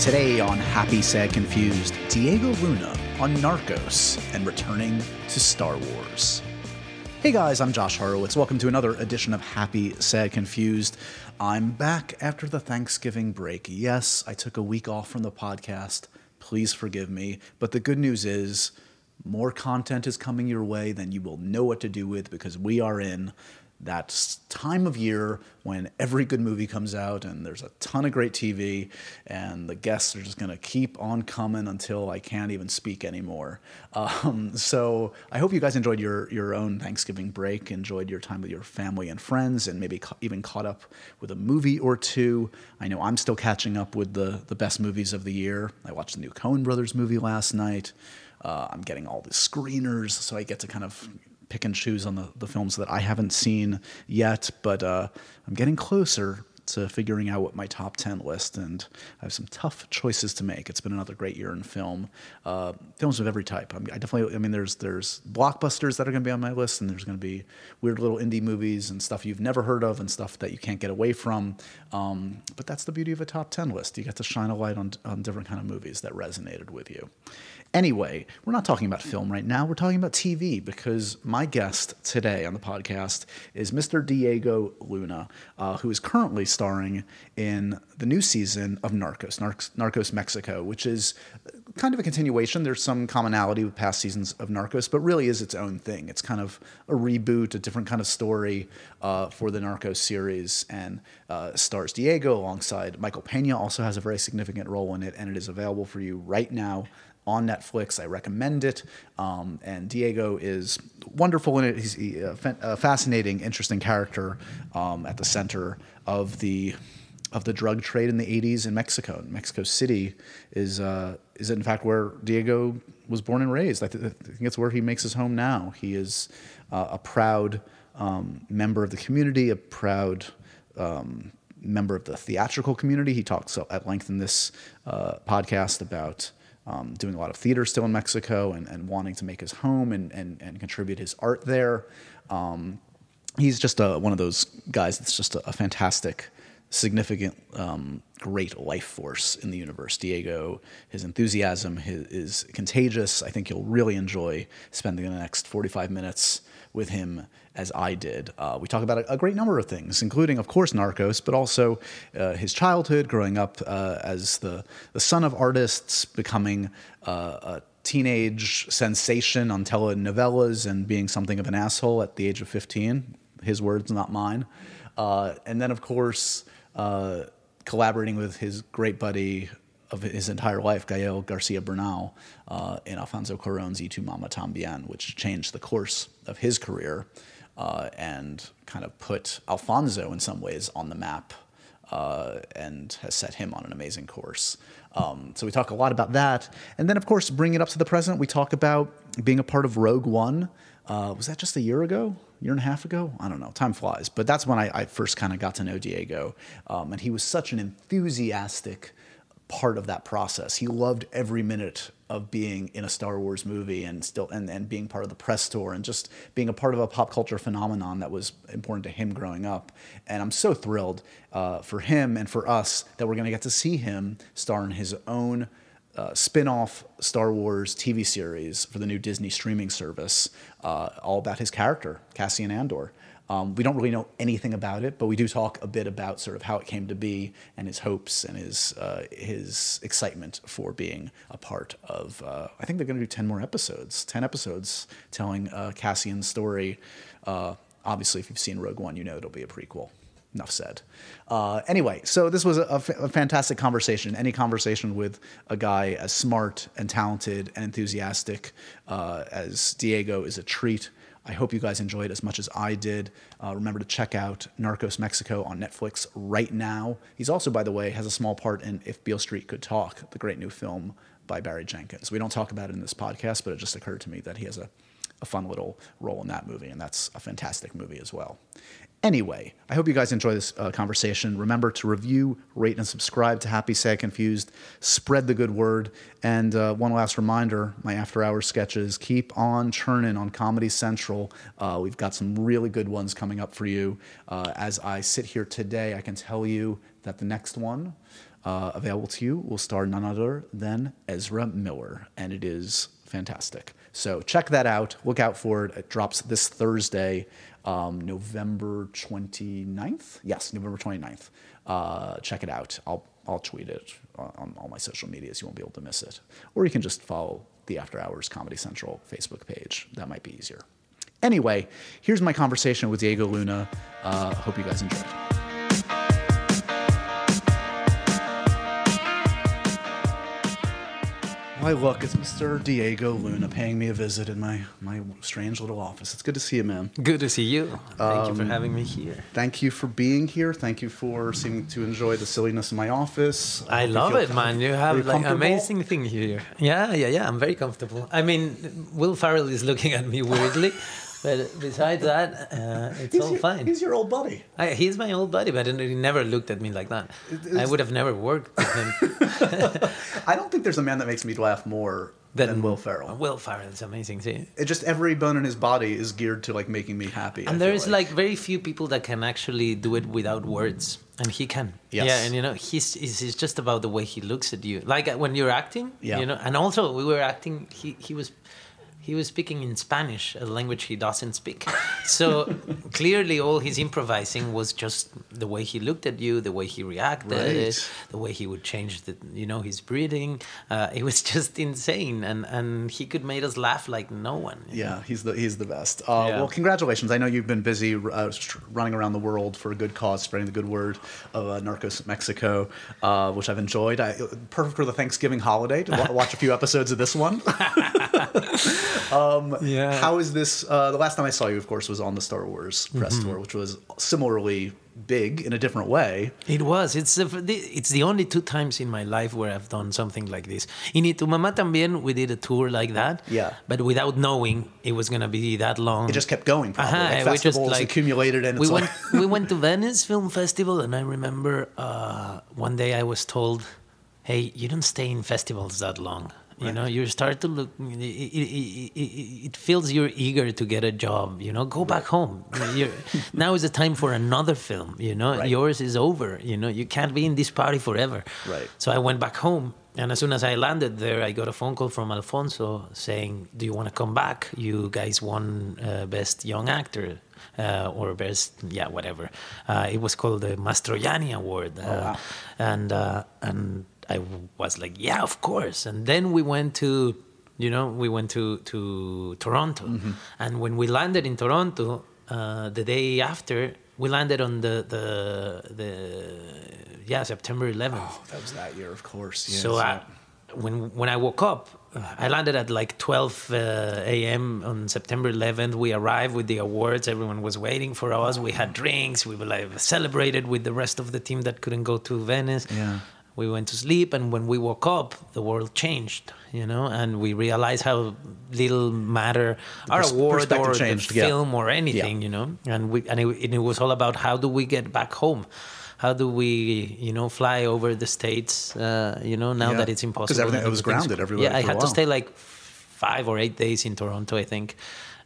Today on Happy, Sad, Confused, Diego Luna on Narcos and returning to Star Wars. Hey guys, I'm Josh Horowitz. Welcome to another edition of Happy, Sad, Confused. I'm back after the Thanksgiving break. Yes, I took a week off from the podcast. Please forgive me. But the good news is, more content is coming your way than you will know what to do with because we are in that time of year when every good movie comes out and there's a ton of great TV and the guests are just going to keep on coming until I can't even speak anymore. Um, so I hope you guys enjoyed your your own Thanksgiving break, enjoyed your time with your family and friends, and maybe ca- even caught up with a movie or two. I know I'm still catching up with the the best movies of the year. I watched the new Coen Brothers movie last night. Uh, I'm getting all the screeners, so I get to kind of pick and choose on the, the films that I haven't seen yet, but uh, I'm getting closer to figuring out what my top 10 list and i have some tough choices to make. It's been another great year in film. Uh, films of every type. I'm, i definitely i mean there's there's blockbusters that are going to be on my list and there's going to be weird little indie movies and stuff you've never heard of and stuff that you can't get away from. Um, but that's the beauty of a top 10 list. You get to shine a light on, on different kind of movies that resonated with you Anyway, we're not talking about film right now. We're talking about TV because my guest today on the podcast is Mr. Diego Luna, uh, who is currently starring in the new season of Narcos, Narcos, Narcos Mexico, which is kind of a continuation. There's some commonality with past seasons of Narcos, but really is its own thing. It's kind of a reboot, a different kind of story uh, for the Narcos series, and uh, stars Diego alongside Michael Pena. Also has a very significant role in it, and it is available for you right now on Netflix. I recommend it. Um, and Diego is wonderful in it. He's a, a fascinating, interesting character um, at the center of the of the drug trade in the 80s in Mexico. Mexico City is uh, is in fact where Diego was born and raised. I, th- I think it's where he makes his home now. He is uh, a proud um, member of the community, a proud um, member of the theatrical community. He talks at length in this uh, podcast about um, doing a lot of theater still in Mexico and, and wanting to make his home and, and, and contribute his art there. Um, he's just a, one of those guys that's just a, a fantastic, significant, um, great life force in the universe. Diego, his enthusiasm his, is contagious. I think you'll really enjoy spending the next 45 minutes with him as I did. Uh, we talk about a, a, great number of things, including, of course, Narcos, but also uh, his childhood, growing up uh, as the, the son of artists, becoming uh, a teenage sensation on telenovelas and being something of an asshole at the age of 15. His words, not mine. Uh, and then, of course, uh, collaborating with his great buddy of his entire life, Gael Garcia Bernal, in Alfonso Cuarón's Y Tu Mama Tambien, which changed the course of his career uh, and kind of put Alfonso in some ways on the map uh, and has set him on an amazing course. Um, so we talk a lot about that. And then, of course, bring it up to the present, we talk about being a part of Rogue One. Uh, was that just a year ago? year and a half ago. I don't know. Time flies. But that's when I, I first kind of got to know Diego. Um, and he was such an enthusiastic part of that process. He loved every minute of being in a Star Wars movie and still and, and being part of the press tour and just being a part of a pop culture phenomenon that was important to him growing up. And I'm so thrilled uh, for him and for us that we're going to get to see him star in his own uh, spin-off Star Wars TV series for the new Disney streaming service, uh, all about his character, Cassian Andor. Um, we don't really know anything about it, but we do talk a bit about sort of how it came to be and his hopes and his uh, his excitement for being a part of. Uh, I think they're going to do ten more episodes, ten episodes telling uh, Cassian's story. Uh, obviously, if you've seen Rogue One, you know it'll be a prequel. Enough said. Uh, anyway, so this was a, fantastic conversation. Any conversation with a guy as smart and talented and enthusiastic uh, as Diego is a treat. I hope you guys enjoyed as much as I did. Uh, remember to check out Narcos Mexico on Netflix right now. He's also, by the way, has a small part in If Beale Street Could Talk, the great new film by Barry Jenkins. We don't talk about it in this podcast, but it just occurred to me that he has a, a fun little role in that movie, and that's a fantastic movie as well. Anyway, I hope you guys enjoy this uh, conversation. Remember to review, rate, and subscribe to Happy, Sad, Confused. Spread the good word. And uh, one last reminder my after hours sketches keep on churning on Comedy Central. Uh, we've got some really good ones coming up for you. Uh, as I sit here today, I can tell you that the next one uh, available to you, will star none other than Ezra Miller, and it is fantastic. So check that out. Look out for it. It drops this Thursday, um, November 29th. Yes, November 29th. Uh, check it out. I'll I'll tweet it on, on all my social medias. You won't be able to miss it. Or you can just follow the After Hours Comedy Central Facebook page. That might be easier. Anyway, here's my conversation with Diego Luna. Uh, hope you guys enjoyed. Why, look, it's Mr. Diego Luna paying me a visit in my, my strange little office. It's good to see you, man. Good to see you. Thank you for um, having me here. Thank you for being here. Thank you for seeming to enjoy the silliness in my office. I, you love it, man. You have like amazing thing here. Yeah, yeah, yeah. I'm very comfortable. I mean, Will Ferrell is looking at me weirdly, but besides that, uh, it's He's all your, fine. He's your old buddy. I, he's my old buddy, but he never looked at me like that. I would have never worked with him. I don't think there's a man that makes me laugh more than, Will Ferrell. Will Ferrell is amazing. See, It just every bone in his body is geared to like making me happy. And feel there's like very few people that can actually do it without words and he can Yes. yeah and you know he's it's it's just about the way he looks at you like uh, when you're acting Yeah. you know and also we were acting he he was he was speaking in Spanish, a language he doesn't speak. So clearly, all his improvising was just the way he looked at you, the way he reacted, Right. the way he would change the, you know, his breathing. Uh, it was just insane, and and he could make us laugh like no one. you know? Yeah, he's the he's the best. Uh, Yeah. Well, congratulations! I know you've been busy uh, running around the world for a good cause, spreading the good word of uh, Narcos Mexico, uh, which I've enjoyed. I, perfect for the Thanksgiving holiday to watch a few episodes of this one. um, Yeah. How is this? Uh, the last time I saw you, of course, was on the Star Wars press Mm-hmm. tour, which was similarly big in a different way. It was. It's the, it's the only two times in my life where I've done something like this. In Y Tu Mamá También, we did a tour like that. Yeah. But without knowing it was going to be that long. It just kept going. Probably Uh-huh, like we just, festivals like- accumulated, and we it's went like we went to Venice Film Festival, and I remember uh, one day I was told, "Hey, you don't stay in festivals that long. You know, you start to look. It, it, it, it, feels you're eager to get a job. You know, go back home. You're, now is the time for another film. You know, Right. yours is over. You know, you can't be in this party forever. Right. So I went back home. And as soon as I landed there, I got a phone call from Alfonso saying, "Do you want to come back? You guys won uh, best young actor uh, or best yeah whatever. Uh, it was called the Mastroianni Award, uh, wow. and uh, and I was like, yeah, of course. And then we went to, you know, we went to to Toronto, and when we landed in Toronto, uh, the day after. We landed on the the the yeah September 11th. Oh, that was that year, of course. Yeah, So I, when when I woke up, uh, I landed at like 12 uh, a.m. on September 11th. We arrived with the awards. Everyone was waiting for us. We had drinks. We were like celebrated with the rest of the team that couldn't go to Venice. Yeah. We went to sleep, and when we woke up, the world changed. You know, and we realized how little matter our pers- award or changed, the yeah. film or anything. You know, and we and it, and it was all about how do we get back home. How do we, you know, fly over the states? Uh, you know, now Yeah. that it's impossible. because everything- it was grounded everywhere Yeah, I had to stay like five or eight days in Toronto, I think,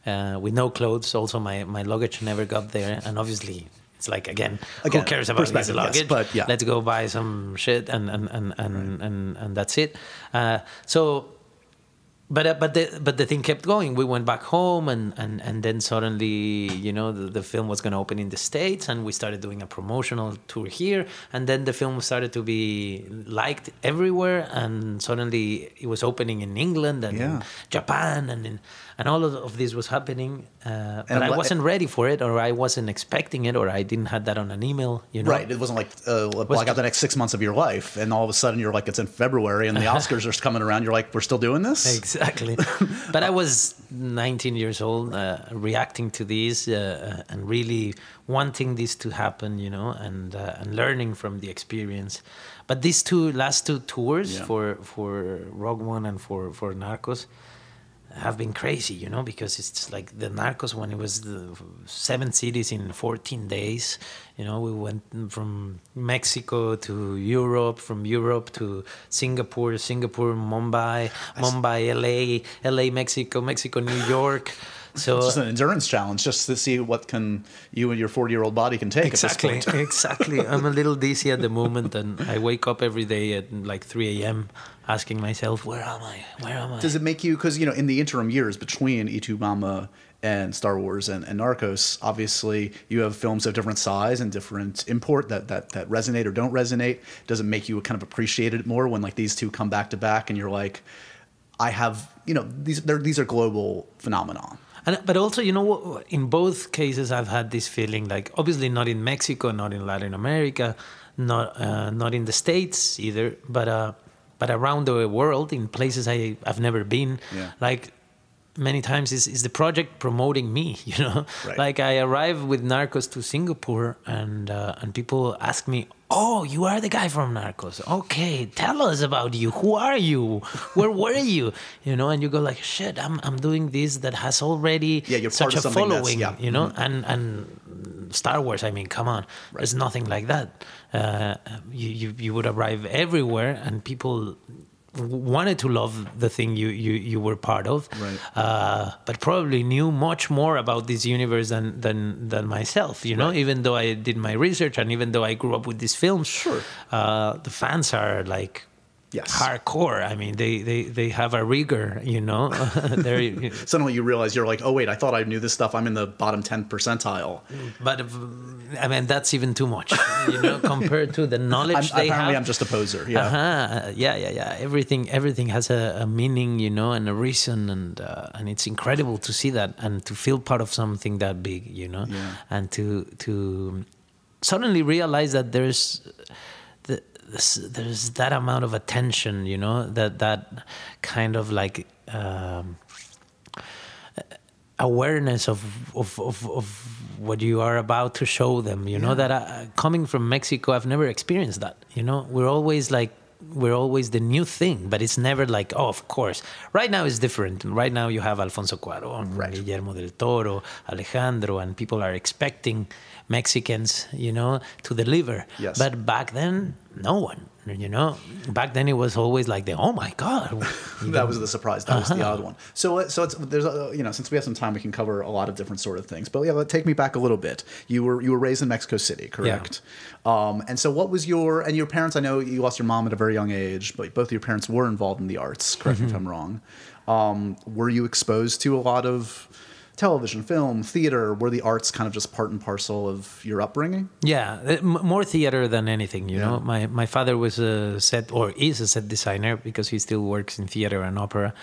uh, with no clothes. Also, my my luggage never got there, and obviously. It's like again, Again, who cares about his perspective, yes, luggage? but yeah. Let's go buy some shit and and and and, and, and that's it. Uh, so but uh, but the but the thing kept going. We went back home, and and and then suddenly, you know, the, the film was going to open in the states, and we started doing a promotional tour here, and then the film started to be liked everywhere, and suddenly it was opening in England and Yeah. in Japan, and in, and all of, this was happening, uh, but I wasn't ready for it, or I wasn't expecting it, or I didn't have that on an email, you know. Right. It wasn't like, uh, well, I got the next six months of your life, and all of a sudden you're like, it's in February, and the Oscars are coming around. You're like, we're still doing this. Exactly. but I was 19 years old, uh, reacting to these uh, and really wanting this to happen, you know, and uh, and learning from the experience. But these two last two tours Yeah. for for Rogue One and for for Narcos have been crazy, you know, because it's like the Narcos when it was the seven cities in 14 days. You know, we went from Mexico to Europe, from Europe to Singapore, Singapore, Mumbai, Mumbai, LA, LA, Mexico, Mexico, New York. So It's just an uh, endurance challenge, just to see what can you and your 40 year old body can take exactly, at this point. exactly. I'm a little dizzy at the moment, and I wake up every day at like 3 a.m. asking myself, "Where am I? Where am I?" Does it make you because you know in the interim years between Y Tu Mama and Star Wars and, and Narcos, obviously you have films of different size and different import that, that that resonate or don't resonate. Does it make you kind of appreciate it more when like these two come back to back and you're like, I have you know these they're, these are global phenomenon. And, but also, you know, in both cases, I've had this feeling like, obviously, not in Mexico, not in Latin America, not uh, not in the states either, but uh, but around the world, in places I I've never been. Yeah. Like many times, is is the project promoting me? You know, Right. like I arrive with Narcos to Singapore, and uh, and people ask me. Oh, you are the guy from Narcos. Okay, tell us about you. Who are you? Where were you? You know, and you go like, shit. I'm I'm doing this that has already Yeah, you're such a following, yeah. Mm-hmm. you know, and and Star Wars. I mean, come on, there's nothing like that. Uh, you, you you would arrive everywhere, and people wanted to love the thing you you, you were part of, Right. uh, but probably knew much more about this universe than than than myself. You know, Right. even though I did my research and even though I grew up with these films, Sure. uh, the fans are like. Yes. Hardcore. I mean, they, they, they have a rigor, you know. Suddenly you realize you're like, oh wait, I thought I knew this stuff. I'm in the bottom 10 percentile. But uh, I mean, that's even too much, you know, compared to the I'm, knowledge they apparently, have. I'm just a poser. Yeah. Uh-huh. Yeah, yeah, yeah. Everything, everything has a, a meaning, you know, and a reason, and uh, and it's incredible to see that and to feel part of something that big, you know, Yeah. and to to suddenly realize that there's the, this, there's that amount of attention, you know, that that kind of like. Um, awareness of, of, of, of what you are about to show them you know that I, coming from mexico i've never experienced that you know we're always like we're always the new thing but it's never like oh of course right now it's different right now you have alfonso cuaron Right. guillermo del toro alejandro and people are expecting mexicans you know to deliver Yes. but back then no one you know back then it was always like the oh my god that was the surprise. That was the Uh-huh. odd one. So, uh, so it's there's a, you know since we have some time, we can cover a lot of different sort of things. But yeah, take me back a little bit. You were you were raised in Mexico City, correct? Um, and so, what was your and your parents? I know you lost your mom at a very young age, but both your parents were involved in the arts. Correct me if I'm wrong. Um, were you exposed to a lot of television, film, theater? Were the arts kind of just part and parcel of your upbringing? Yeah, uh, m- more theater than anything. You Yeah. know, my my father was a set or is a set designer because he still works in theater and opera,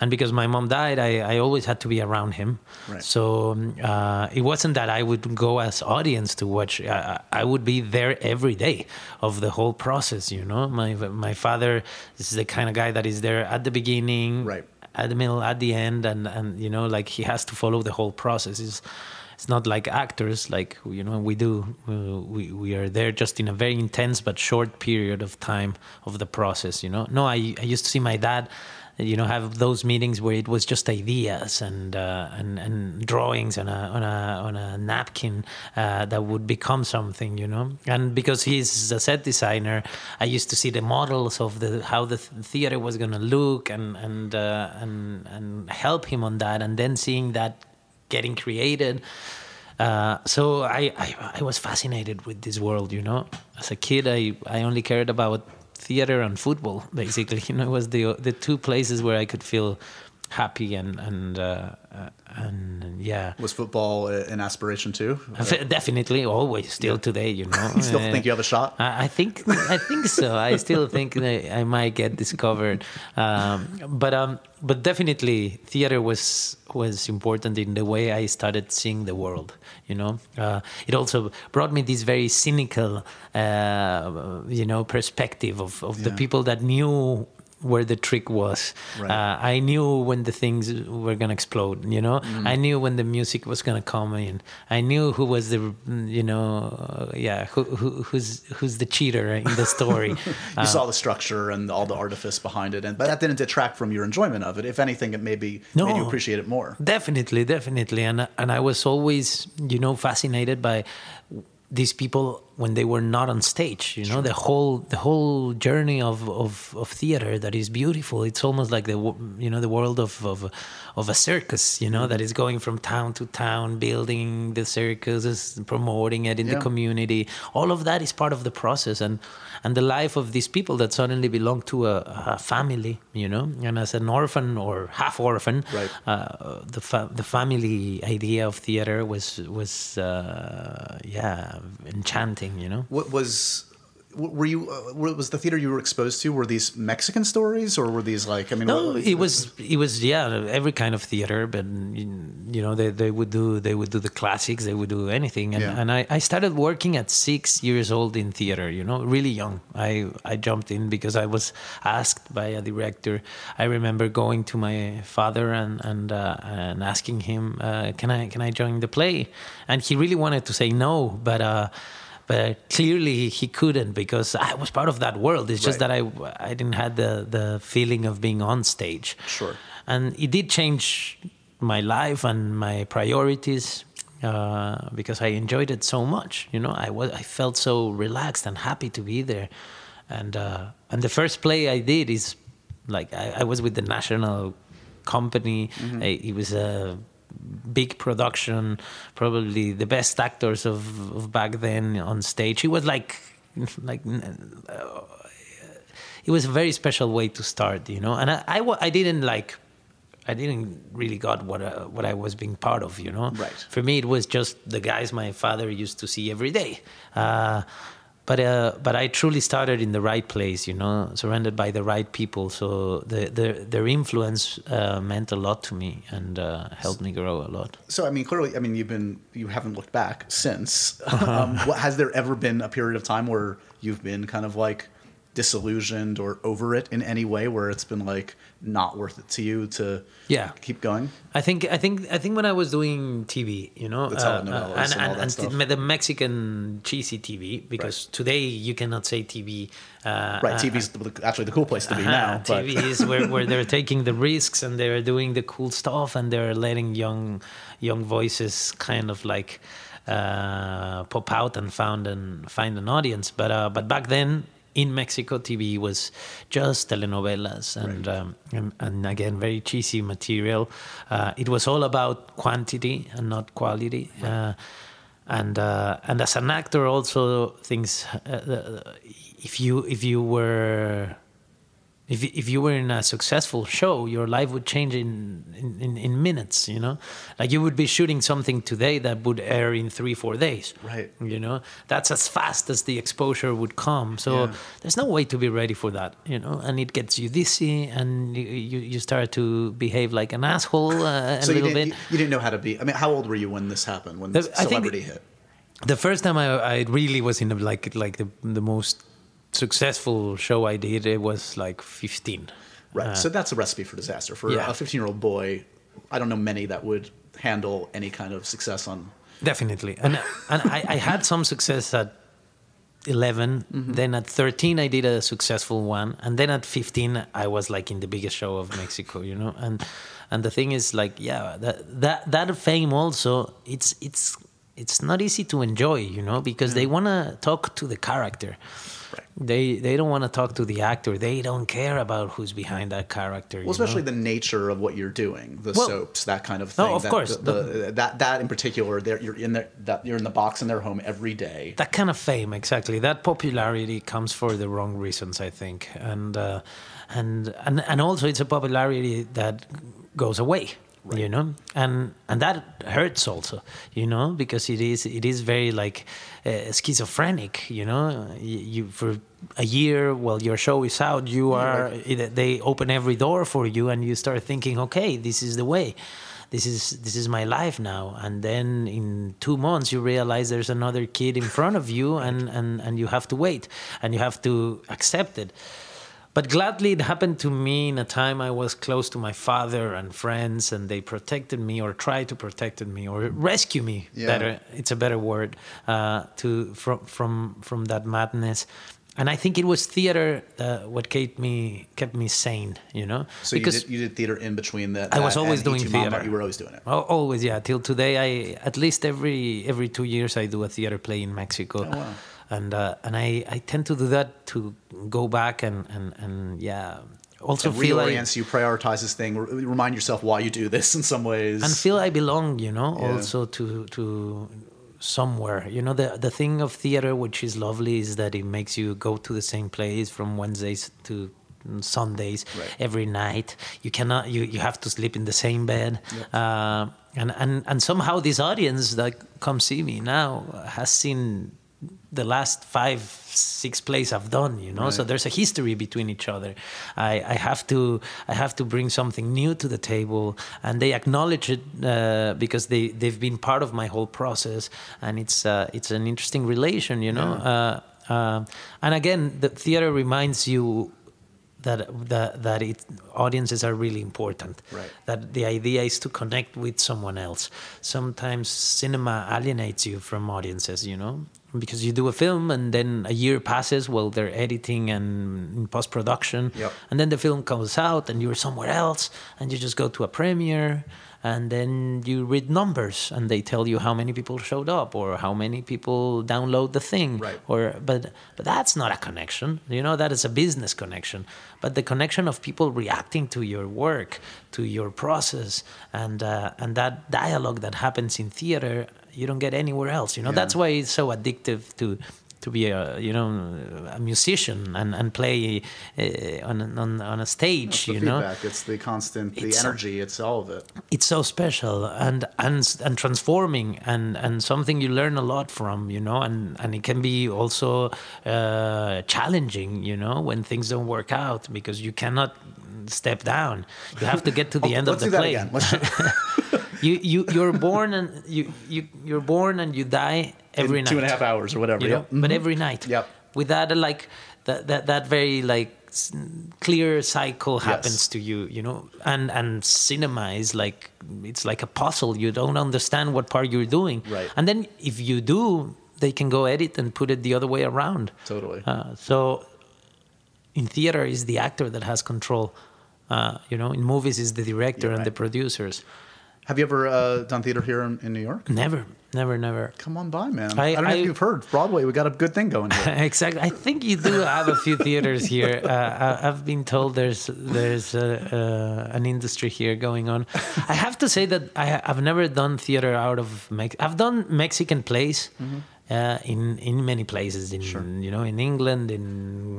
and because my mom died, I, I always had to be around him. Right. So um, uh, it wasn't that I would go as audience to watch. I, I I would be there every day of the whole process. You know, my my father is the kind of guy that is there at the beginning, Right. At the middle, at the end, and and you know, like he has to follow the whole process. It's, it's not like actors, like you know, we do. We we are there just in a very intense but short period of time of the process. You know, no, I I used to see my dad. You know, have those meetings where it was just ideas and uh, and and drawings on a on a on a napkin uh, that would become something. You know, and because he's a set designer, I used to see the models of the how the theater was gonna look and and uh, and and help him on that, and then seeing that getting created. Uh, so I, I I was fascinated with this world, you know. As a kid, I, I only cared about theater and football, basically. You know, it was the the two places where I could feel happy and and uh, uh, and yeah. Was football uh, an aspiration too? Definitely, always, still today, you know. You still think you have a shot? I I think I think so. I still think that I might get discovered, um, but um, but definitely theater was was important in the way I started seeing the world. You know, uh, it also brought me this very cynical, uh, you know, perspective of of the people that knew where the trick was. Right. Uh, I knew when the things were gonna explode. You know, Mm-hmm. I knew when the music was gonna come in. I knew who was the, you know, uh, yeah, who, who who's who's the cheater in the story. you saw the structure and all the artifice behind it, and but that didn't detract from your enjoyment of it. If anything, it maybe No. made you appreciate it more. Definitely, definitely, and and I was always, you know, fascinated by these people when they were not on stage. You know, the whole the whole journey of, of, of theater that is beautiful. It's almost like the you know the world of of, of a circus. You know, that is going from town to town, building the circus, promoting it in Yeah. the community. All of that is part of the process, and and the life of these people that suddenly belong to a, a family. You know, and as an orphan or half orphan, Right. uh, the fa- the family idea of theater was was uh, yeah enchanting. You know. What was were you uh, what was the theater you were exposed to were these Mexican stories or were these like I mean No, what- it was it was yeah every kind of theater, but you know they, they would do they would do the classics, they would do anything, and, Yeah. and I, I started working at six years old in theater, you know, really young. I I jumped in because I was asked by a director. I remember going to my father and and uh, and asking him, uh, can I can I join the play, and he really wanted to say no, but. But clearly he couldn't because I was part of that world. It's just Right. that I I didn't had the the feeling of being on stage. Sure. And it did change my life and my priorities uh, because I enjoyed it so much. You know, I was I felt so relaxed and happy to be there. And uh, and the first play I did is like I, I was with the national company. Mm-hmm. I- it was a big production, probably the best actors of, of back then on stage. It was like like uh, it was a very special way to start, you know. And I, I, I didn't like, I didn't really got what uh, what I was being part of, you know. Right. For me, it was just the guys my father used to see every day. Uh, but uh, but I truly started in the right place, you know, surrounded by the right people. So the, the, their influence uh, meant a lot to me and uh, helped me grow a lot. So I mean, clearly, I mean, you've been you haven't looked back since. um, what, has there ever been a period of time where you've been kind of like disillusioned or over it in any way, where it's been like not worth it to you to Yeah. keep going? I think I think I think when I was doing TV, you know, The telenovelas and, and and, and the Mexican cheesy TV, because today you cannot say TV. Uh, Right, tv is the, actually the cool place to be now. but TV is where, where they're taking the risks and they're doing the cool stuff and they're letting young young voices kind of like uh, pop out and found and find an audience. But uh, but back then in Mexico, TV was just telenovelas and um, and, and again very cheesy material. Uh, it was all about quantity and not quality. Uh, and uh, and as an actor, also things. Uh, if you if you were if if you were in a successful show, your life would change in, in, in, in minutes. You know, like you would be shooting something today that would air in three four days. Right. You know, that's as fast as the exposure would come. So Yeah. there's no way to be ready for that. You know, and it gets you dizzy, and you you, start to behave like an asshole uh, a so you little didn't, bit. you, you didn't know how to be. I mean, how old were you when this happened? When The- celebrity hit? The first time I, I really was in the, like like the, the most successful show I did, it was like 15. Right. Uh, so that's a recipe for disaster for yeah. a 15 year old boy. I don't know many that would handle any kind of success on. Definitely, and and I, I had some success at 11. Mm-hmm. Then at 13, I did a successful one, and then at 15, I was like in the biggest show of Mexico, you know. And and the thing is, like, yeah, that that that fame also, it's it's it's not easy to enjoy, you know, because they want to talk to the character. Right. They they don't want to talk to the actor. They don't care about who's behind that character. you Well, especially know? the nature of what you're doing, the Well- soaps, that kind of thing. of that, course. the, the, that that in particular, you're in there, that you're in the box in their home every day. that kind of fame exactly that popularity comes for the wrong reasons i think and uh, and and and also it's a popularity that goes away you know and and that hurts also you know because it is it is very like uh, schizophrenic you know? You, you for a year while your show is out you are they open every door for you and you start thinking okay this is the way. This is this is my life now. And then in two months you realize there's another kid in front of you and and and you have to wait and you have to accept it but gladly it happened to me in a time i was close to my father and friends and they protected me or tried to protect me or rescue me Yeah. better it's a better word uh, to from from from that madness and I think it was theater uh, what kept me kept me sane, you know. So you did, you did theater in between that. I was always doing Mama, theater. You were always doing it. Al- Always, yeah. Till today, I at least every every two years I do a theater play in Mexico. Oh, wow. And uh, and I, I tend to do that to go back and and, and yeah also it feel like reorients you, prioritizes thing, remind yourself why you do this in some ways, and feel I belong. You know, Yeah. also to to somewhere. You know, the the thing of theater, which is lovely, is that it makes you go to the same place from Wednesdays to Sundays Right. every night. You cannot. You you have to sleep in the same bed. Uh, and and and somehow this audience that come see me now has seen the last five six plays I've done you know so there's a history between each other I, I have to I have to bring something new to the table and they acknowledge it uh, because they they've been part of my whole process and it's uh, it's an interesting relation you know uh, uh, and again the theater reminds you that that that it audiences are really important. Right. That the idea is to connect with someone else. Sometimes cinema alienates you from audiences, you know, because you do a film and then a year passes while they're editing and in post production, Yep. and then the film comes out and you're somewhere else and you just go to a premiere and then you read numbers and they tell you how many people showed up or how many people download the thing Right. or but but that's not a connection you know that is a business connection but the connection of people reacting to your work to your process and uh, and that dialogue that happens in theater you don't get anywhere else you know Yeah. that's why it's so addictive to to be a you know a musician and and play uh, on on on a stage It's the you know. It's the constant, the It's so- energy. It's all of it. it's so special and and and transforming and and something you learn a lot from you know and and it can be also uh, challenging you know when things don't work out because you cannot step down you have to get to the Oh, end let's of the do that play again. You you you're born and you you you're born and you die every in night two and a half hours or whatever. you know, Yep. but every night. Yep. With that, like that that that very like clear cycle happens Yes. to you, you know, and and cinema is like it's like a puzzle. You don't understand what part you're doing, Right. And then if you do, they can go edit and put it the other way around. Totally. Uh, so in theater is the actor that has control. Uh, you know, in movies is the director Yeah, and the producers. Have you ever uh, done theater here in, in New York? Never, never, never. Come on by, man. I- I, don't know I- if you've heard Broadway. We got a good thing going here. exactly. I think you do have a few theaters here. Uh, I- I've been told there's there's uh, uh, an industry here going on. I have to say that I, I've never done theater out of Mex. I've done Mexican plays. Uh, in in many places in you know in England in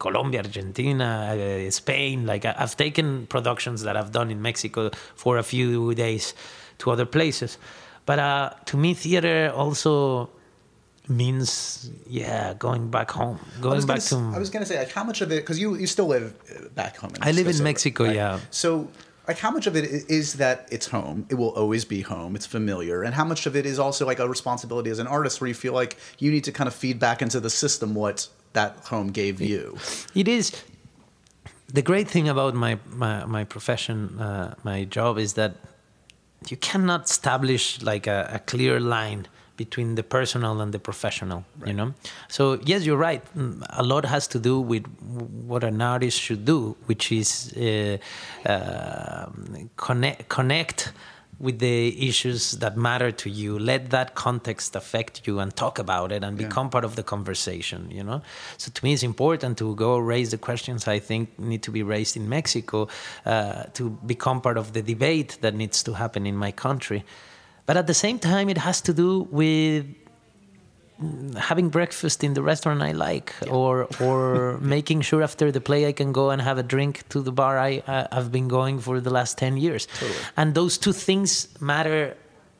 Colombia Argentina uh, Spain like I, I've taken productions that I've done in Mexico for a few days to other places but uh, to me theater also means yeah going back home going back to I was gonna say like how much of it because you you still live uh, back home. I live in Mexico, Mexico, yeah. So like how much of it is that it's home? It will always be home. It's familiar, and how much of it is also like a responsibility as an artist where you feel like you need to kind of feed back into the system what that home gave you. it is the great thing about my my, my profession uh, my job is that you cannot establish like a, a clear line between the personal and the professional you know? So yes you're right. A lot has to do with what an artist should do which is uh, uh, connect connect with the issues that matter to you let that context affect you and talk about it and Yeah. become part of the conversation you know so to me it's important to go raise the questions i think need to be raised in mexico uh, to become part of the debate that needs to happen in my country but at the same time it has to do with having breakfast in the restaurant I like, or or making sure after the play I can go and have a drink to the bar I uh, I've been going for the last ten years, Totally. and those two things matter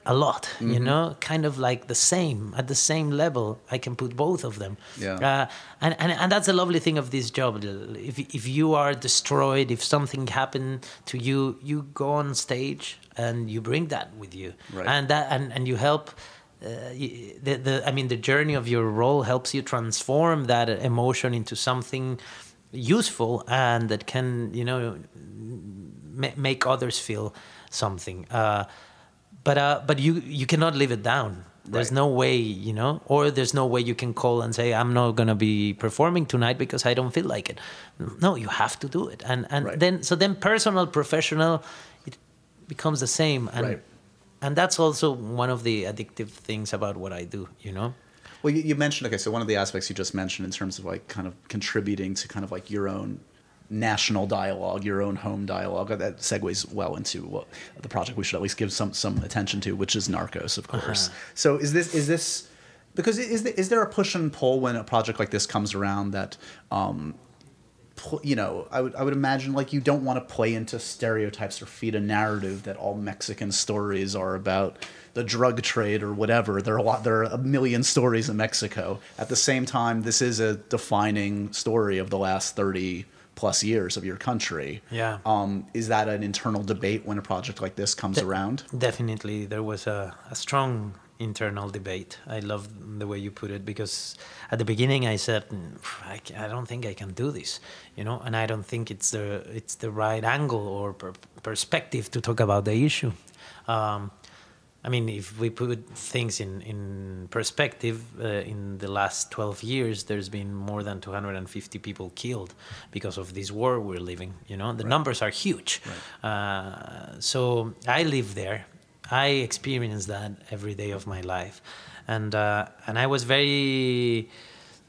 a lot. Mm-hmm. You know, kind of like the same at the same level. I can put both of them. Yeah. Uh, and, and and that's a lovely thing of this job. If if you are destroyed, if something happened to you, you go on stage and you bring that with you, Right. and that and, and you help. Uh, the, the I mean the journey of your role helps you transform that emotion into something useful and that can you know ma- make others feel something. Uh, but uh, but you you cannot live it down. There's Right. no way, you know, or there's no way you can call and say I'm not gonna be performing tonight because I don't feel like it. No, you have to do it, and and Right. then so then personal, professional, it becomes the same, and Right. And that's also one of the addictive things about what I do, you know. Well, you, you mentioned okay. So one of the aspects you just mentioned in terms of like kind of contributing to kind of like your own national dialogue, your own home dialogue. That segues well into what the project we should at least give some some attention to, which is Narcos, of course. Uh-huh. So is this is this because is there, is there a push and pull when a project like this comes around that um, pl- you know, I would I would imagine like you don't want to play into stereotypes or feed a narrative that all Mexican stories are about the drug trade or whatever. There are a lot there are a million stories in Mexico. At the same time, this is a defining story of the last 30 plus years of your country. Yeah. Um, is that an internal debate when a project like this comes around? Definitely, there was a, a strong internal debate. I love the way you put it because at the beginning I said "Mm, I, I don't think I can do this, you know, and I don't think it's the it's the right angle or per- perspective to talk about the issue. Um, I mean, if we put things in, in perspective, uh, in the last 12 years, there's been more than 250 people killed because of this war we're living. You know, the numbers are huge. Uh, so I live there. I experience that every day of my life, and uh, and I was very.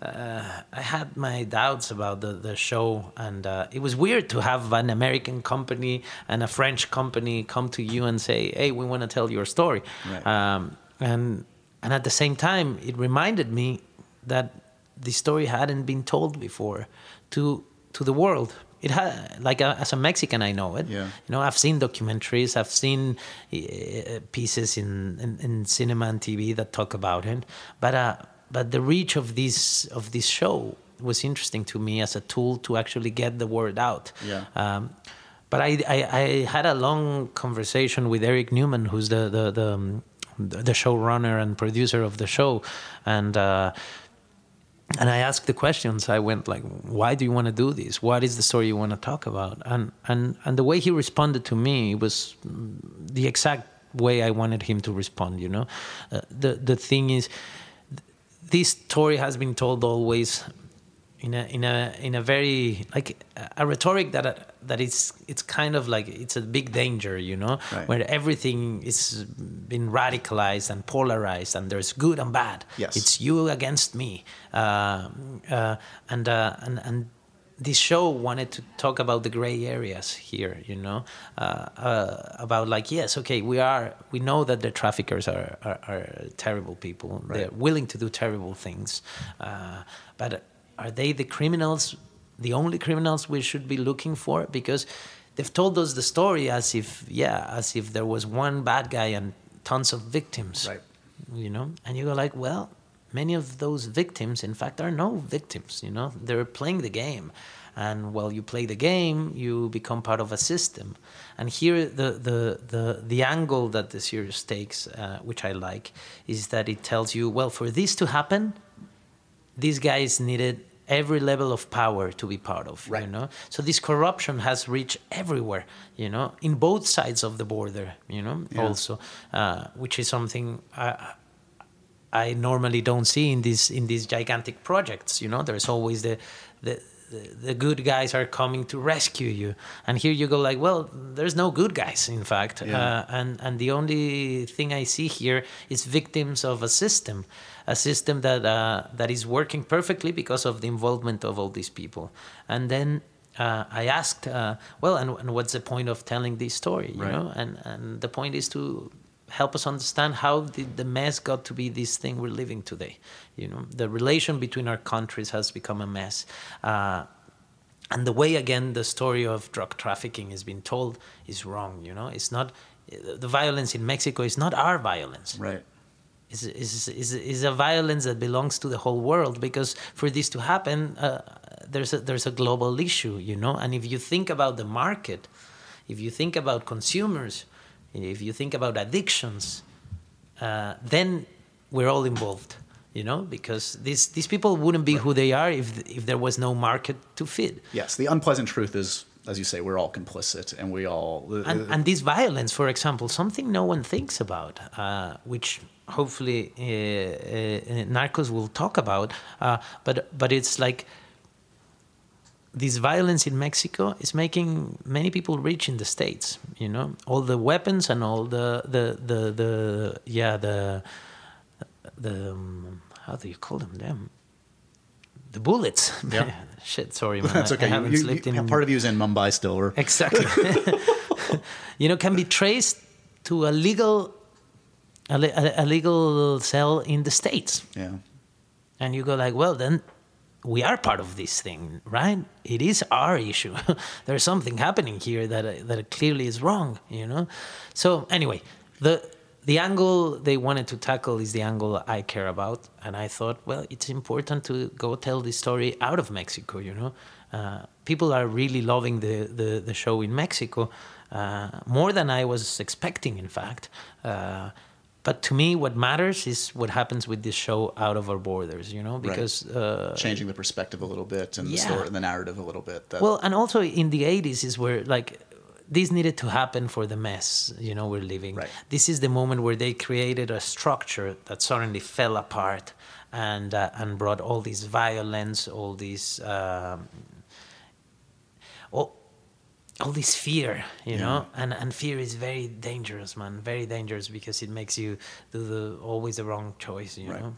Uh, I had my doubts about the, the show, and uh, it was weird to have an American company and a French company come to you and say, "Hey, we want to tell your story," Right. um, and and at the same time, it reminded me that the story hadn't been told before to to the world. It had like uh as a Mexican, I know it. Yeah. You know, I've seen documentaries, I've seen uh, pieces in, in, in cinema and TV that talk about it, but uh, but the reach of this of this show was interesting to me as a tool to actually get the word out. Yeah. Um, but I, I, I had a long conversation with Eric Newman, who's the the the, um, the showrunner and producer of the show, and. Uh, and I asked the questions. I went like, "Why do you want to do this? What is the story you want to talk about?" And and and the way he responded to me was mm, the exact way I wanted him to respond. You know, uh, the the thing is, this story has been told always in a in a in a very like a rhetoric that uh, that it's it's kind of like it's a big danger you know Right. where everything is been radicalized and polarized and there's good and bad. Yes. it's you against me. Uh, uh, and uh, and and this show wanted to talk about the gray areas here you know uh, uh, about like yes okay we are we know that the traffickers are are, are terrible people. They're willing to do terrible things. Uh, but are they the criminals the only criminals we should be looking for because they've told us the story as if yeah as if there was one bad guy and tons of victims. Right. you know? And you go like well many of those victims in fact are no victims you know? They're playing the game. And while you play the game you become part of a system. And here the the the, the angle that the series takes uh, which i like is that it tells you well for this to happen these guys needed every level of power to be part of you know? So this corruption has reached everywhere you know? In both sides of the border you know Yeah. also uh, which is something I, I normally don't see in these in these gigantic projects you know? There's always the the the- the good guys are coming to rescue you. And here you go like well there's no good guys in fact. Yeah. uh, and and the only thing i see here is victims of a system a system that uh, that is working perfectly because of the involvement of all these people and then uh, I asked, uh, well, and, and what's the point of telling this story? You Right. know, and and the point is to help us understand how did the mess got to be this thing we're living today. You know, the relation between our countries has become a mess. Uh, and the way again the story of drug trafficking is being told is wrong you know it's not the violence in mexico is not our violence Right. Is is is is a violence that belongs to the whole world because for this to happen uh, there's a there's a global issue you know and if you think about the market if you think about consumers if you think about addictions uh, then we're all involved you know because these these people wouldn't be who they are if if there was no market to feed Yes. The unpleasant truth is, as you say, we're all complicit, and we all. and, and this violence, for example, something no one thinks about, uh, which hopefully uh, uh, Narcos will talk about, uh, but but it's like this violence in Mexico is making many people rich in the states. You know, all the weapons and all the the the, the yeah the the um, how do you call them? Them. The bullets. Yeah. Shit, sorry, man. That's okay. I haven't you, slept you- in part of you is in Mumbai still, or Exactly. you know, can be traced to a legal, a, a, a legal cell in the states, yeah, and you go like, well, then we are part of this thing, right? It is our issue. There's something happening here that that clearly is wrong, you know. So anyway, the the angle they wanted to tackle is the angle I care about, and I thought, well, it's important to go tell this story out of Mexico, you know. Uh, people are really loving the, the, the show in Mexico uh, more than I was expecting, in fact. Uh, but to me, what matters is what happens with this show out of our borders, you know, because uh, changing the perspective a little bit and the Yeah. story, the narrative a little bit. That, well, and also in the 80s is where like this needed to happen for the mess, you know, we're living. Right. This is the moment where they created a structure that suddenly fell apart and uh, and brought all this violence, all these um, all, all this fear, you know, and and fear is very dangerous, man, very dangerous because it makes you do the always the wrong choice, you Right. know.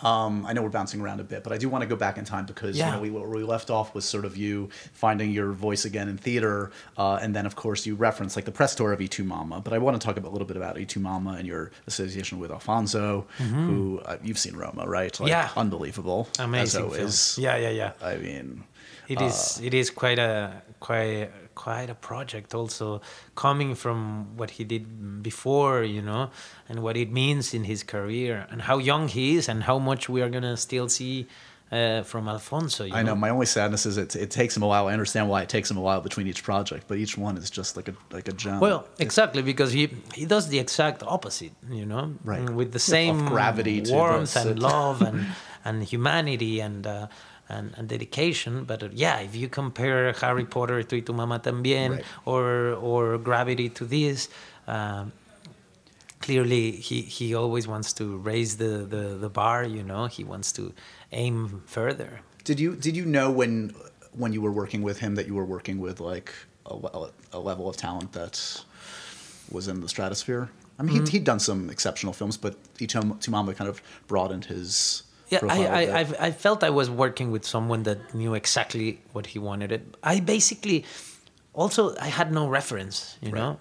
Um, I know we're bouncing around a bit, but I do want to go back in time because Yeah. you know we, where we left off was sort of you finding your voice again in theater, uh, and then of course you reference like the press tour of Y Tu Mama. But I want to talk about, a little bit about Y Tu Mama and your association with Alfonso, who uh, you've seen Roma, right? Like, Yeah. unbelievable, Amazing as film. Yeah, yeah, yeah. I mean, It is. It is quite a quite quite a project. Also coming from what he did before, you know, and what it means in his career, and how young he is, and how much we are gonna still see uh, from Alfonso. You I know. My only sadness is it, it takes him a while. I understand why it takes him a while between each project, but each one is just like a like a gem. Well, exactly because he he does the exact opposite, you know, Right. With the Yeah, of same gravity warmth and love and and humanity and. Uh, and, and dedication, but uh, yeah, if you compare Harry Potter to tu mamá también, Right. or or Gravity to this, um, clearly he, he always wants to raise the, the, the bar. You know, he wants to aim further. Did you did you know when when you were working with him that you were working with like a, a level of talent that was in the stratosphere? I mean, Mm-hmm. he'd, he'd done some exceptional films, but Y Tu Mama kind of broadened his Yeah, I. I, I've, I felt I was working with someone that knew exactly what he wanted. It. I basically, also, I had no reference. You Right. know,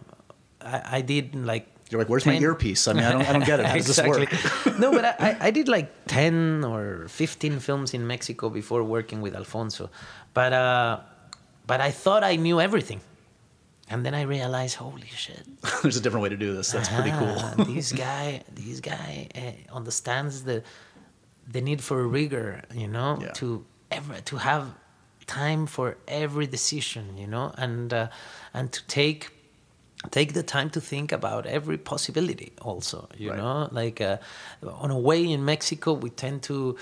I, I did like. You're like, where's my earpiece? I mean, I don't, I don't get it. How does this work? no, but I, I- did like 10 or 15 films in Mexico before working with Alfonso. But, uh, but I thought I knew everything. And then I realized, holy shit. There's a different way to do this. That's pretty Ah, cool. this guy, this guy uh, understands the the need for rigor, you know, Yeah. to ever to have time for every decision, you know, and uh, and to take take the time to think about every possibility also you Right. know like uh, on a way in mexico we tend to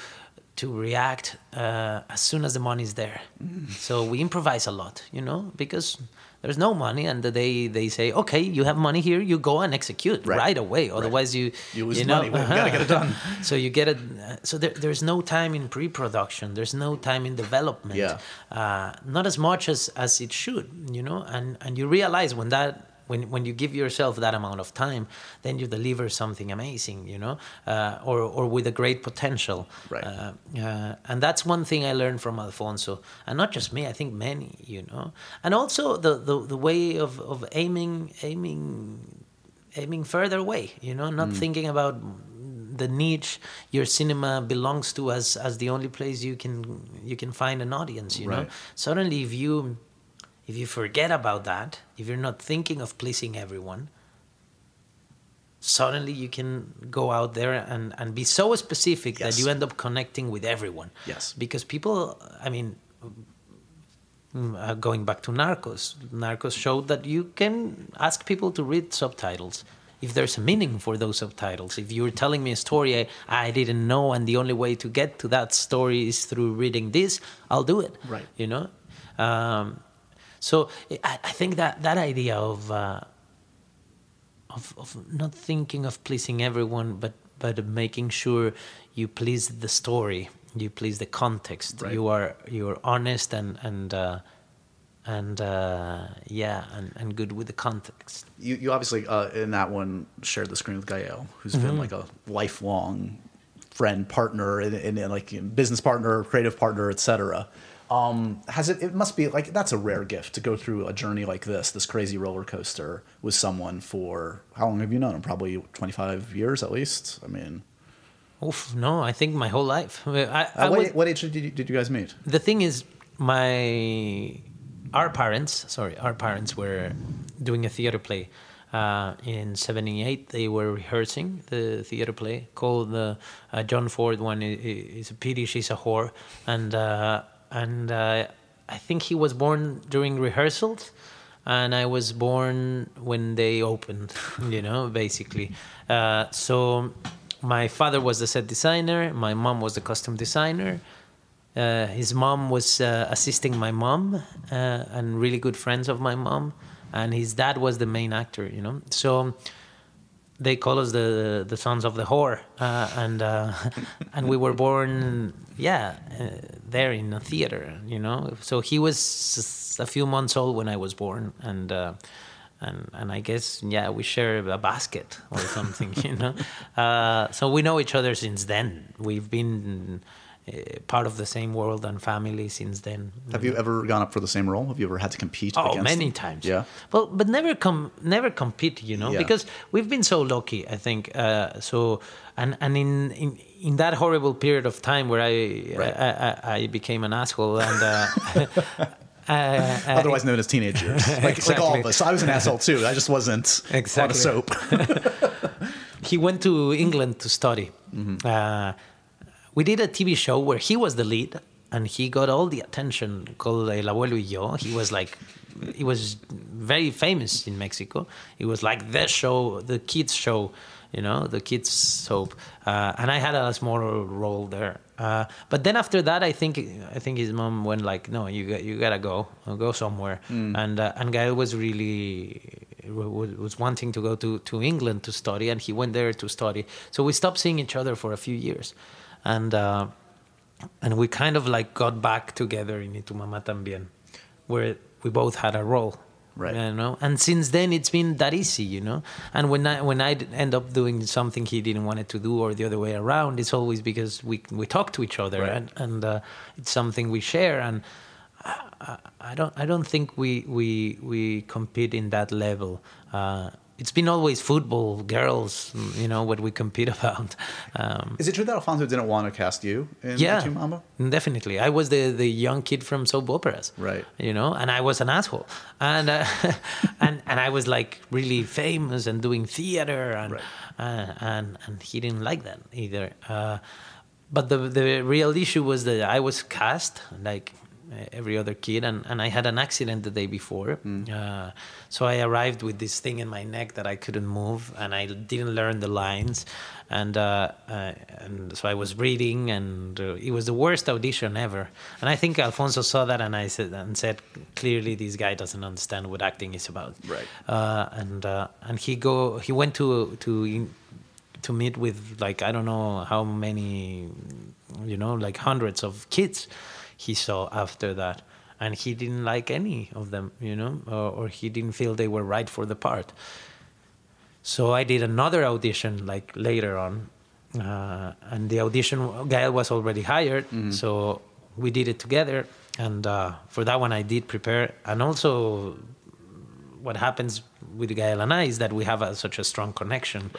to react uh, as soon as the money is there Mm. so we improvise a lot you know because there's no money and they they say okay you have money here you go and execute Right. right, away otherwise you You lose know, money. We gotta get it done. so you get it uh, so there, there's no time in pre-production there's no time in development Yeah. uh, not as much as as it should you know and and you realize when that when when you give yourself that amount of time then you deliver something amazing you know uh, or or with a great potential Right. uh, uh, and that's one thing I learned from Alfonso and not just me I think many you know and also the the, the way of of aiming aiming aiming further away you know Mm. not thinking about the niche your cinema belongs to as as the only place you can you can find an audience you know suddenly if you if you forget about that if you're not thinking of pleasing everyone suddenly you can go out there and and be so specific Yes. that you end up connecting with everyone Yes. because people i mean mm, uh, going back to narcos narcos showed that you can ask people to read subtitles if there's a meaning for those subtitles if you're telling me a story I, I didn't know and the only way to get to that story is through reading this i'll do it Right. you know um, so I, I think that that idea of uh, of, of not thinking of pleasing everyone, but but making sure you please the story, you please the context. Right. You are you are honest and and uh, and uh, yeah, and, and good with the context. You, you obviously uh, in that one shared the screen with Gael, who's Mm-hmm. been like a lifelong friend, partner, and, and, and like business partner, creative partner, etc. Um, has it? It must be like that's a rare gift to go through a journey like this, this crazy roller coaster with someone for how long have you known him? Probably twenty five years at least. I mean, Oof, no, I think my whole life. I, I uh, what, was- what age did you, did you guys meet? the thing is my our parents sorry our parents were doing a theater play uh, in 78 they were rehearsing the theater play called the uh, john ford one i- i- is a pity she's a whore and uh, and uh, i think he was born during rehearsals and i was born when they opened you know basically. Uh, so my father was the set designer my mom was the costume designer. Uh, his mom was uh, assisting my mom uh, and really good friends of my mom, and his dad was the main actor. You know, so they call us the the sons of the whore, uh, and uh, and we were born, yeah, uh, there in a theater. You know, so he was a few months old when I was born, and. Uh, and, and I guess yeah we share a basket or something you know uh, so we know each other since then we've been uh, part of the same world and family since then Have you ever gone up for the same role? Have you ever had to compete? Oh, against many them? times. Yeah. Well, but never com never compete, you know, Yeah. because we've been so lucky. I think uh, so, and and in, in in that horrible period of time where I Right. I, I, I became an asshole and. Uh, uh, uh, Otherwise known as teenagers, like, like all of us. I was an asshole too. I just wasn't on a Exactly. soap. he went to England to study. Mm-hmm. Uh, we did a TV show where he was the lead, and he got all the attention called El Abuelo y Yo. He was like, he was very famous in Mexico. It was like the show, the kids show, you know, the kids soap. Uh, and I had a small role there. Uh, but then after that, I think I think his mom went like, no, you got, you gotta go, go somewhere. And uh, and Gael was really was wanting to go to, to England to study, and he went there to study. So we stopped seeing each other for a few years, and uh, and we kind of like got back together in Tu Mamá También, where we both had a role. Right. You know, and since then it's been that easy, you know. And when I when I end up doing something he didn't want it to do, or the other way around, it's always because we we talk to each other, Right. and and uh, it's something we share. And I, I- I don't I don't think we we we compete in that level. Uh, it's been always football, girls, you know, what we compete about. Um, Is it true that Alfonso didn't want to cast you in yeah, Tu Mama? definitely. I was the, the young kid from soap operas, Right. You know, and I was an asshole, and uh, and and I was like really famous and doing theater, and Right. uh, and and he didn't like that either. Uh, but the the real issue was that I was cast like every other kid, and, and I had an accident the day before. Uh, so I arrived with this thing in my neck that I couldn't move, and I didn't learn the lines, and uh, uh, and so I was reading, and uh, it was the worst audition ever. And I think Alfonso saw that, and I said and said clearly this guy doesn't understand what acting is about. Right. Uh, and uh, and he go he went to to to meet with like I don't know how many, you know, like hundreds of kids he saw after that, and he didn't like any of them, you know, or, or he didn't feel they were right for the part. So I did another audition like later on, uh, and the audition Gael was already hired, so we did it together. And uh, for that one, I did prepare, and also what happens with Gael and I is that we have a, such a strong connection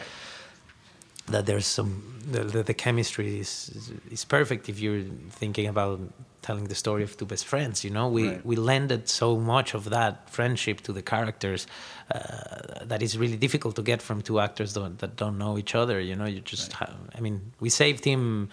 that there's some the, the, the chemistry is, is is perfect if you're thinking about telling the story of two best friends you know? We Right. we lended so much of that friendship to the characters uh, that is really difficult to get from two actors don't, that don't know each other you know? You just ha- i mean we saved him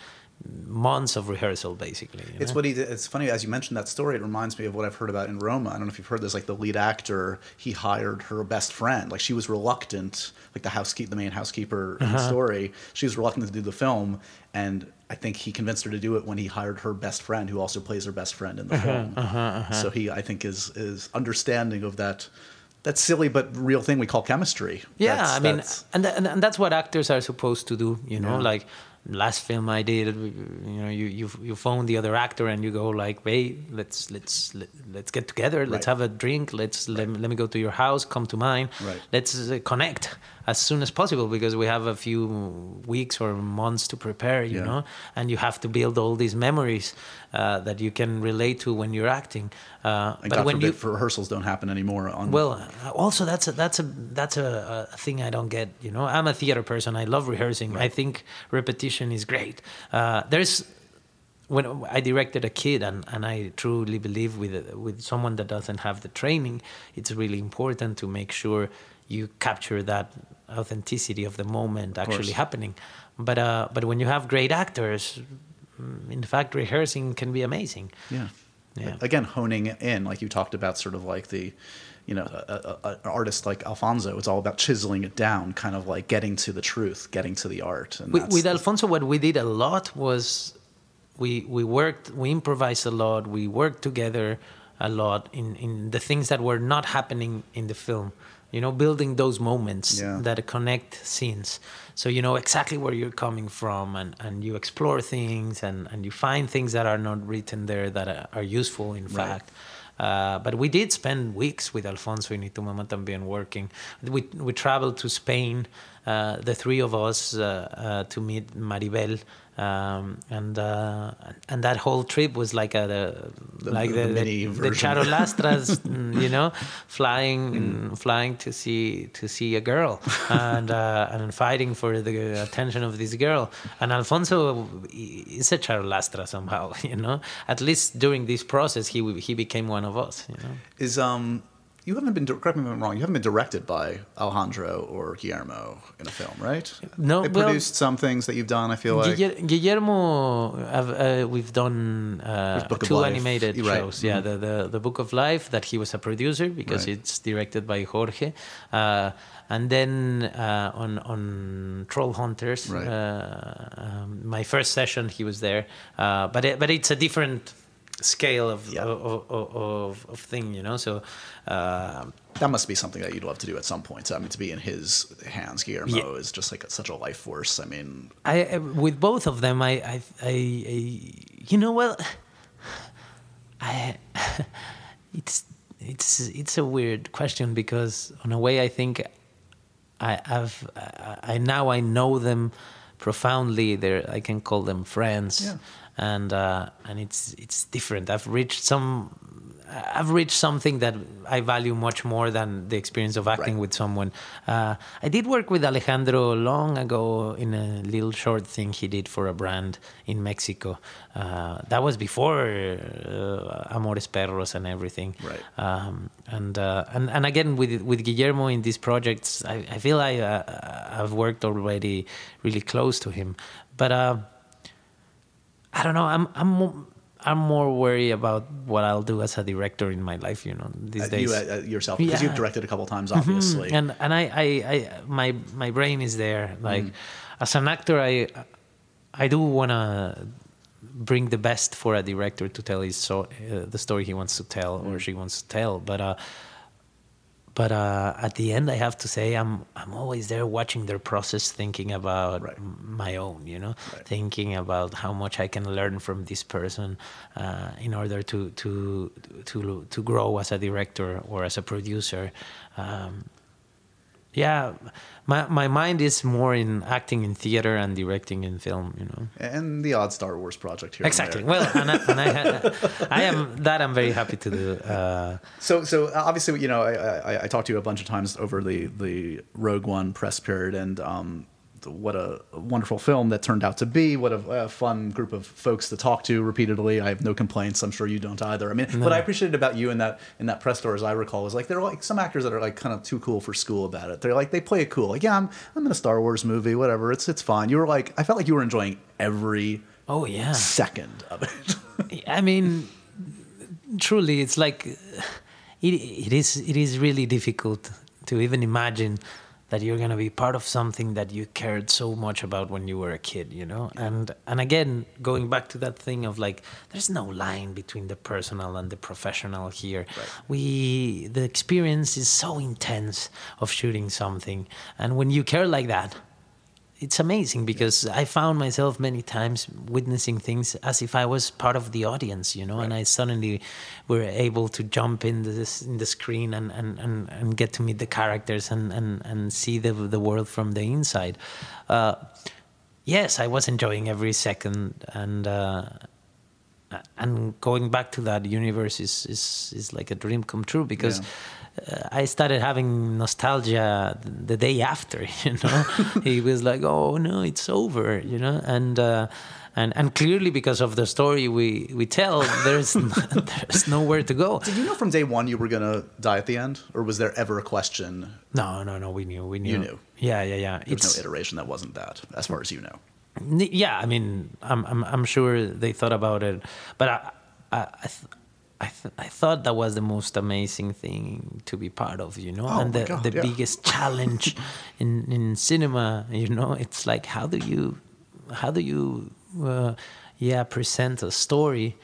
months of rehearsal basically It's know? what he did. It's funny as you mentioned that story. It reminds me of what I've heard about in Roma. I don't know if you've heard this. Like the lead actor, he hired her best friend. Like she was reluctant, like the housekeep, the main housekeeper in Uh-huh. the story. She was reluctant to do the film, and I think he convinced her to do it when he hired her best friend, who also plays her best friend in the Uh-huh, film. So he, I think, is is understanding of that. That silly but real thing we call chemistry. yeah That's- i mean and, and and that's what actors are supposed to do you know Yeah. like last film I did, you know, you you you phone the other actor and you go like, "Hey, let's let's let, let's get together. Let's Right. have a drink. Let's let, let me go to your house. Come to mine. Right. Let's uh, connect as soon as possible because we have a few weeks or months to prepare. You Yeah. know, and you have to build all these memories uh, that you can relate to when you're acting. Uh, And but God when forbid, you rehearsals don't happen anymore. On well, uh, also that's a, that's a that's a, a thing I don't get. You know, I'm a theater person. I love rehearsing. I think repetition is great. Uh, there's when I directed a kid, and, and I truly believe with with someone that doesn't have the training, it's really important to make sure you capture that authenticity of the moment actually happening. But uh, but when you have great actors, mm, in fact, rehearsing can be amazing. Yeah. Yeah. Again, honing in, like you talked about, sort of like the, you know, a, a, a- an artist like Alfonso. It's all about chiseling it down, kind of like getting to the truth, getting to the art. And with, with Alfonso, what we did a lot was we we worked, we improvised a lot, we worked together a lot in in the things that were not happening in the film. You know, building those moments Yeah. that connect scenes, so you know exactly where you're coming from, and and you explore things, and and you find things that are not written there that are, are useful in Right. fact. Uh, but we did spend weeks with Alfonso y Tu Mamá También working. We, we traveled to Spain, the three of us, uh, uh, to meet Maribel. Um, and uh, and that whole trip was like a the, The- like the the, the, the charolastras, mm, you know, flying Mm. flying to see to see a girl and uh, and fighting for the attention of this girl. And Alfonso is a charolastra somehow, you know. At least during this process, he he became one of us, you know. is um, you haven't been. Correct me if I'm wrong. You haven't been directed by Alejandro or Guillermo in a film, right? No, They well- produced some things that you've done. I feel like. Guillermo, uh, we've done uh, two Life. animated right. shows. Yeah, the, the the Book of Life that he was a producer because Right. it's directed by Jorge, uh, and then uh, on on Troll Hunters, Right. uh, um, my first session he was there, uh, but it, but it's a different scale of Yeah. of, of, of, of thing, you know. So. Uh, that must be something that you'd love to do at some point. I mean, to be in his hands, Guillermo Yeah. is just like a, such a life force. I mean, I I- with both of them, I I, I, I you know well, I it's it's it's a weird question because in a way I think I have I, I now I know them profoundly. There I can call them friends, Yeah. And uh, and it's it's different. I've reached some. I've reached something that I value much more than the experience of acting Right. with someone. Uh, I did work with Alejandro long ago in a little short thing he did for a brand in Mexico. Uh, that was before uh, Amores Perros and everything. Right. Um, and, uh, and and again with with Guillermo in these projects, I, I feel I uh, I've worked already really close to him, but uh, I don't know. I'm I'm I'm more worried about what I'll do as a director in my life. You know, these uh, days. you uh, uh, yourself because you've directed a couple times, obviously. and and I, I, I my my brain is there. Like as an actor, I I do wanna bring the best for a director to tell his so uh, the story he wants to tell or she wants to tell. But uh, but uh, at the end, I have to say I'm I'm always there watching their process, thinking about Right. m- my own. You know, Right. thinking about how much I can learn from this person uh, in order to to to to grow as a director or as a producer. Um, yeah, my my mind is more in acting in theater and directing in film. You know. and the odd Star Wars project here. Exactly. there. Well, and I, and I, I am that I'm very happy to do. Uh, So, so obviously, you know, I, I, I talked to you a bunch of times over the the Rogue One press period, and um, what a wonderful film that turned out to be. What a, a fun group of folks to talk to repeatedly. I have no complaints. I'm sure you don't either. I mean, what I appreciated about you in that in that press tour, as I recall, was like there are like some actors that are like kind of too cool for school about it. They're like they play it cool. Like, yeah, I'm I'm in a Star Wars movie, whatever. It's it's fine. You were like, I felt like you were enjoying every oh yeah. second of it. I mean, truly, it's like it, it is. It is really difficult to even imagine that you're gonna be part of something that you cared so much about when you were a kid, you know. And and again, going back to that thing of like, there's no line between the personal and the professional here. We the experience is so intense of shooting something, and when you care like that, it's amazing because I found myself many times witnessing things as if I was part of the audience, you know, right. and I suddenly were able to jump in this in the screen and, and, and, and get to meet the characters and, and, and see the the world from the inside. Uh, yes, I was enjoying every second and. Uh, and going back to that universe is, is, is like a dream come true because yeah I started having nostalgia the day after. You know, he was like, "Oh no, it's over," you know, and. Uh, and, and clearly because of the story we, we tell, there's there's nowhere to go. Did you know from day one you were gonna die at the end, or was there ever a question? No, no, no. We knew. We knew. You knew. Yeah, yeah, yeah. There's it's, no iteration that wasn't that, as far as you know. Yeah, I mean, I'm I'm, I'm sure they thought about it, but I I, I, I, th- I thought that was the most amazing thing to be part of, you know, oh and the, God, the yeah. biggest challenge in, in cinema, you know, it's like how do you how do you uh, yeah present a story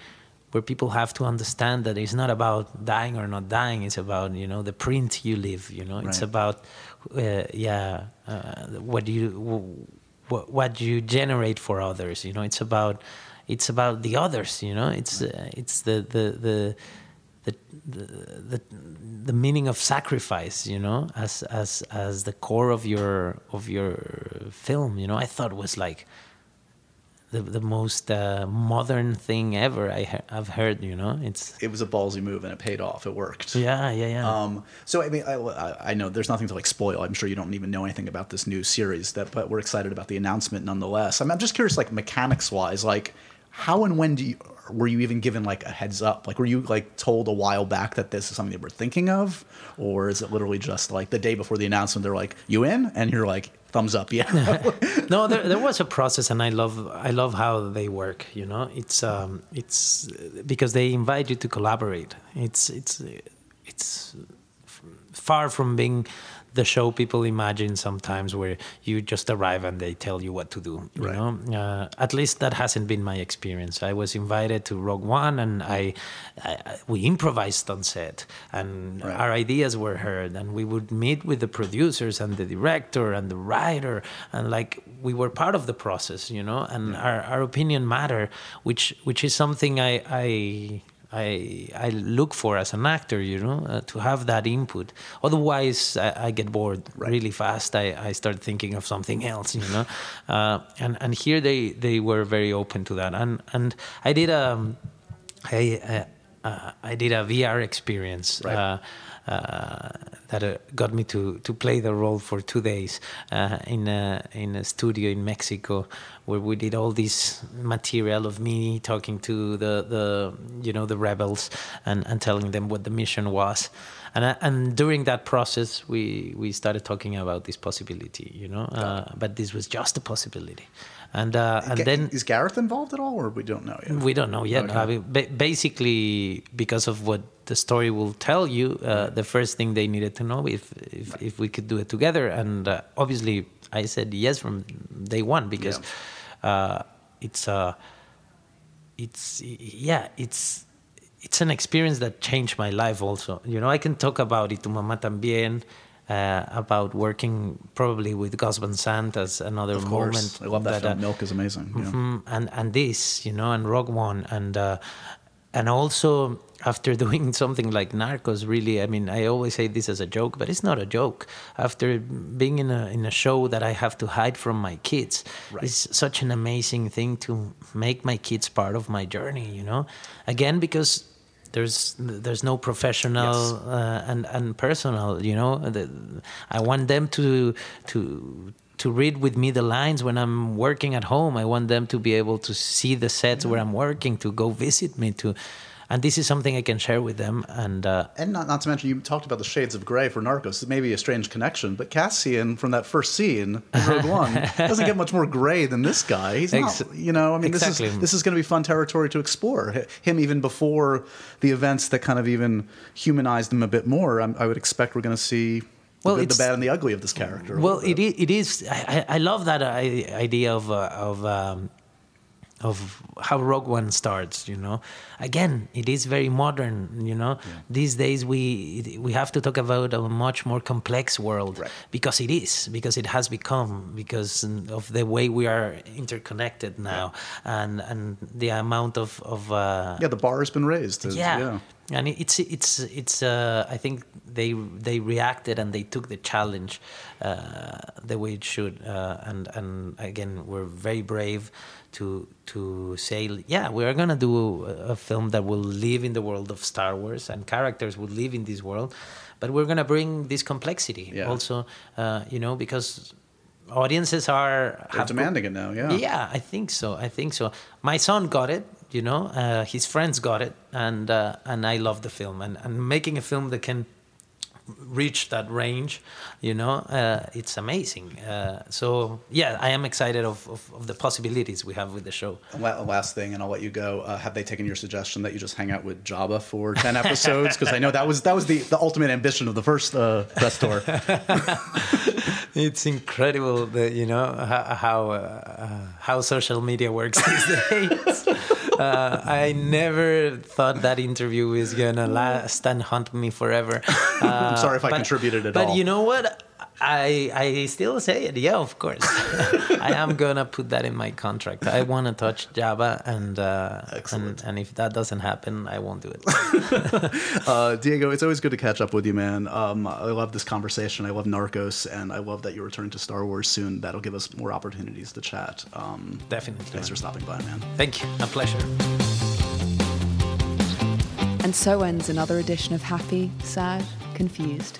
where people have to understand that it's not about dying or not dying, it's about you know the print you leave, you know, right. it's about uh, yeah uh, what you what, what you generate for others, you know, it's about it's about the others you know it's uh, it's the the the the, the the meaning of sacrifice you know as as as the core of your of your film you know i thought was like the, the most uh, modern thing ever I ha- I've heard. You know, it's it was a ballsy move and it paid off. It worked. Yeah, yeah, yeah. Um, so I mean, I, I know there's nothing to like spoil. I'm sure you don't even know anything about this new series, that but we're excited about the announcement nonetheless. I'm, I'm just curious, like mechanics wise, like how and when do you were you even given like a heads up? Like were you like told a while back that this is something that we're thinking of? Or is it literally just like the day before the announcement they're like you in? And you're like thumbs up yeah. No there, there was a process and i love i love how they work you know? It's um it's because they invite you to collaborate. It's it's it's far from being the show people imagine sometimes where you just arrive and they tell you what to do you right. know uh, at least that hasn't been my experience i was invited to rogue one and i, I we improvised on set and right. our ideas were heard and we would meet with the producers and the director and the writer and like we were part of the process you know and yeah. our, our opinion matter which which is something i i I I look for as an actor, you know, uh, to have that input. Otherwise, I, I get bored right. really fast. I, I start thinking of something else, you know. Uh, and and here they they were very open to that. And and I did a um, uh, I did a VR experience. Right. Uh, uh, that uh, got me to, to play the role for two days uh, in a in a studio in Mexico, where we did all this material of me talking to the, the you know the rebels and, and telling them what the mission was, and and during that process we we started talking about this possibility, you know, but this was just a possibility and uh, and then is Gareth involved at all, or we don't know yet? We don't know yet. Okay. I mean, ba- basically, because of what the story will tell you, uh, the first thing they needed to know if if, right. if we could do it together, and uh, obviously I said yes from day one because yeah. Uh, it's uh, it's yeah it's it's an experience that changed my life also. You know, I can talk about it Tu Mamá También uh, about working probably with Gus Van Sant as another of course. moment. I love that, that film. Uh, Milk is amazing. Mm-hmm, and and this, you know, and Rogue One, and uh, and also after doing something like Narcos, really, I mean, I always say this as a joke, but it's not a joke. After being in a in a show that I have to hide from my kids, right. it's such an amazing thing to make my kids part of my journey. You know, again because there's there's no professional yes. uh, and and personal you know i want them to to to read with me the lines when i'm working at home i want them to be able to see the sets yeah. where i'm working to go visit me to and this is something I can share with them. And uh, and not, not to mention, you talked about the shades of gray for Narcos. It may be a strange connection, but Cassian from that first scene Rogue One doesn't get much more gray than this guy. He's not, you know, I mean, exactly. this is this is going to be fun territory to explore. Him even before the events that kind of even humanized him a bit more. I, I would expect we're going to see well, the, good, the bad, and the ugly of this character. Well, it is. It is I, I love that idea of uh, of um, of how Rogue One starts. You know, again, it is very modern. You know, these days we we have to talk about a much more complex world Right. because it is because it has become because of the way we are interconnected now and and the amount of of uh, Yeah, the bar has been raised. It's- yeah. and it's it's it's uh, I think they they reacted and they took the challenge uh, the way it should uh, and and again we're very brave to to say yeah we are gonna do a, a film that will live in the world of Star Wars and characters will live in this world but we're gonna bring this complexity Yeah. also uh, you know because audiences are demanding it now. Yeah. yeah, I think so. I think so. My son got it. You know, uh, his friends got it, and uh, and I love the film. And, and making a film that can reach that range, you know, uh, it's amazing. Uh, so yeah, I am excited of, of, of the possibilities we have with the show. La- Last thing, and I'll let you go. Uh, have they taken your suggestion that you just hang out with Jabba for ten episodes? Because I know that was that was the, the ultimate ambition of the first uh, press tour. It's incredible that you know how how, uh, how social media works these days. Uh, I never thought that interview was gonna last and haunt me forever. Uh, I'm sorry if I contributed at but all. But you know what? I I still say it. Yeah, of course. I am gonna put that in my contract. I want to touch Jabba, and uh, and and if that doesn't happen, I won't do it. Uh, Diego, it's always good to catch up with you, man. Um, I love this conversation. I love Narcos, and I love that you're returning to Star Wars soon. That'll give us more opportunities to chat. Um, Definitely. thanks for stopping by, man. Thank you. A pleasure. And so ends another edition of Happy, Sad, Confused.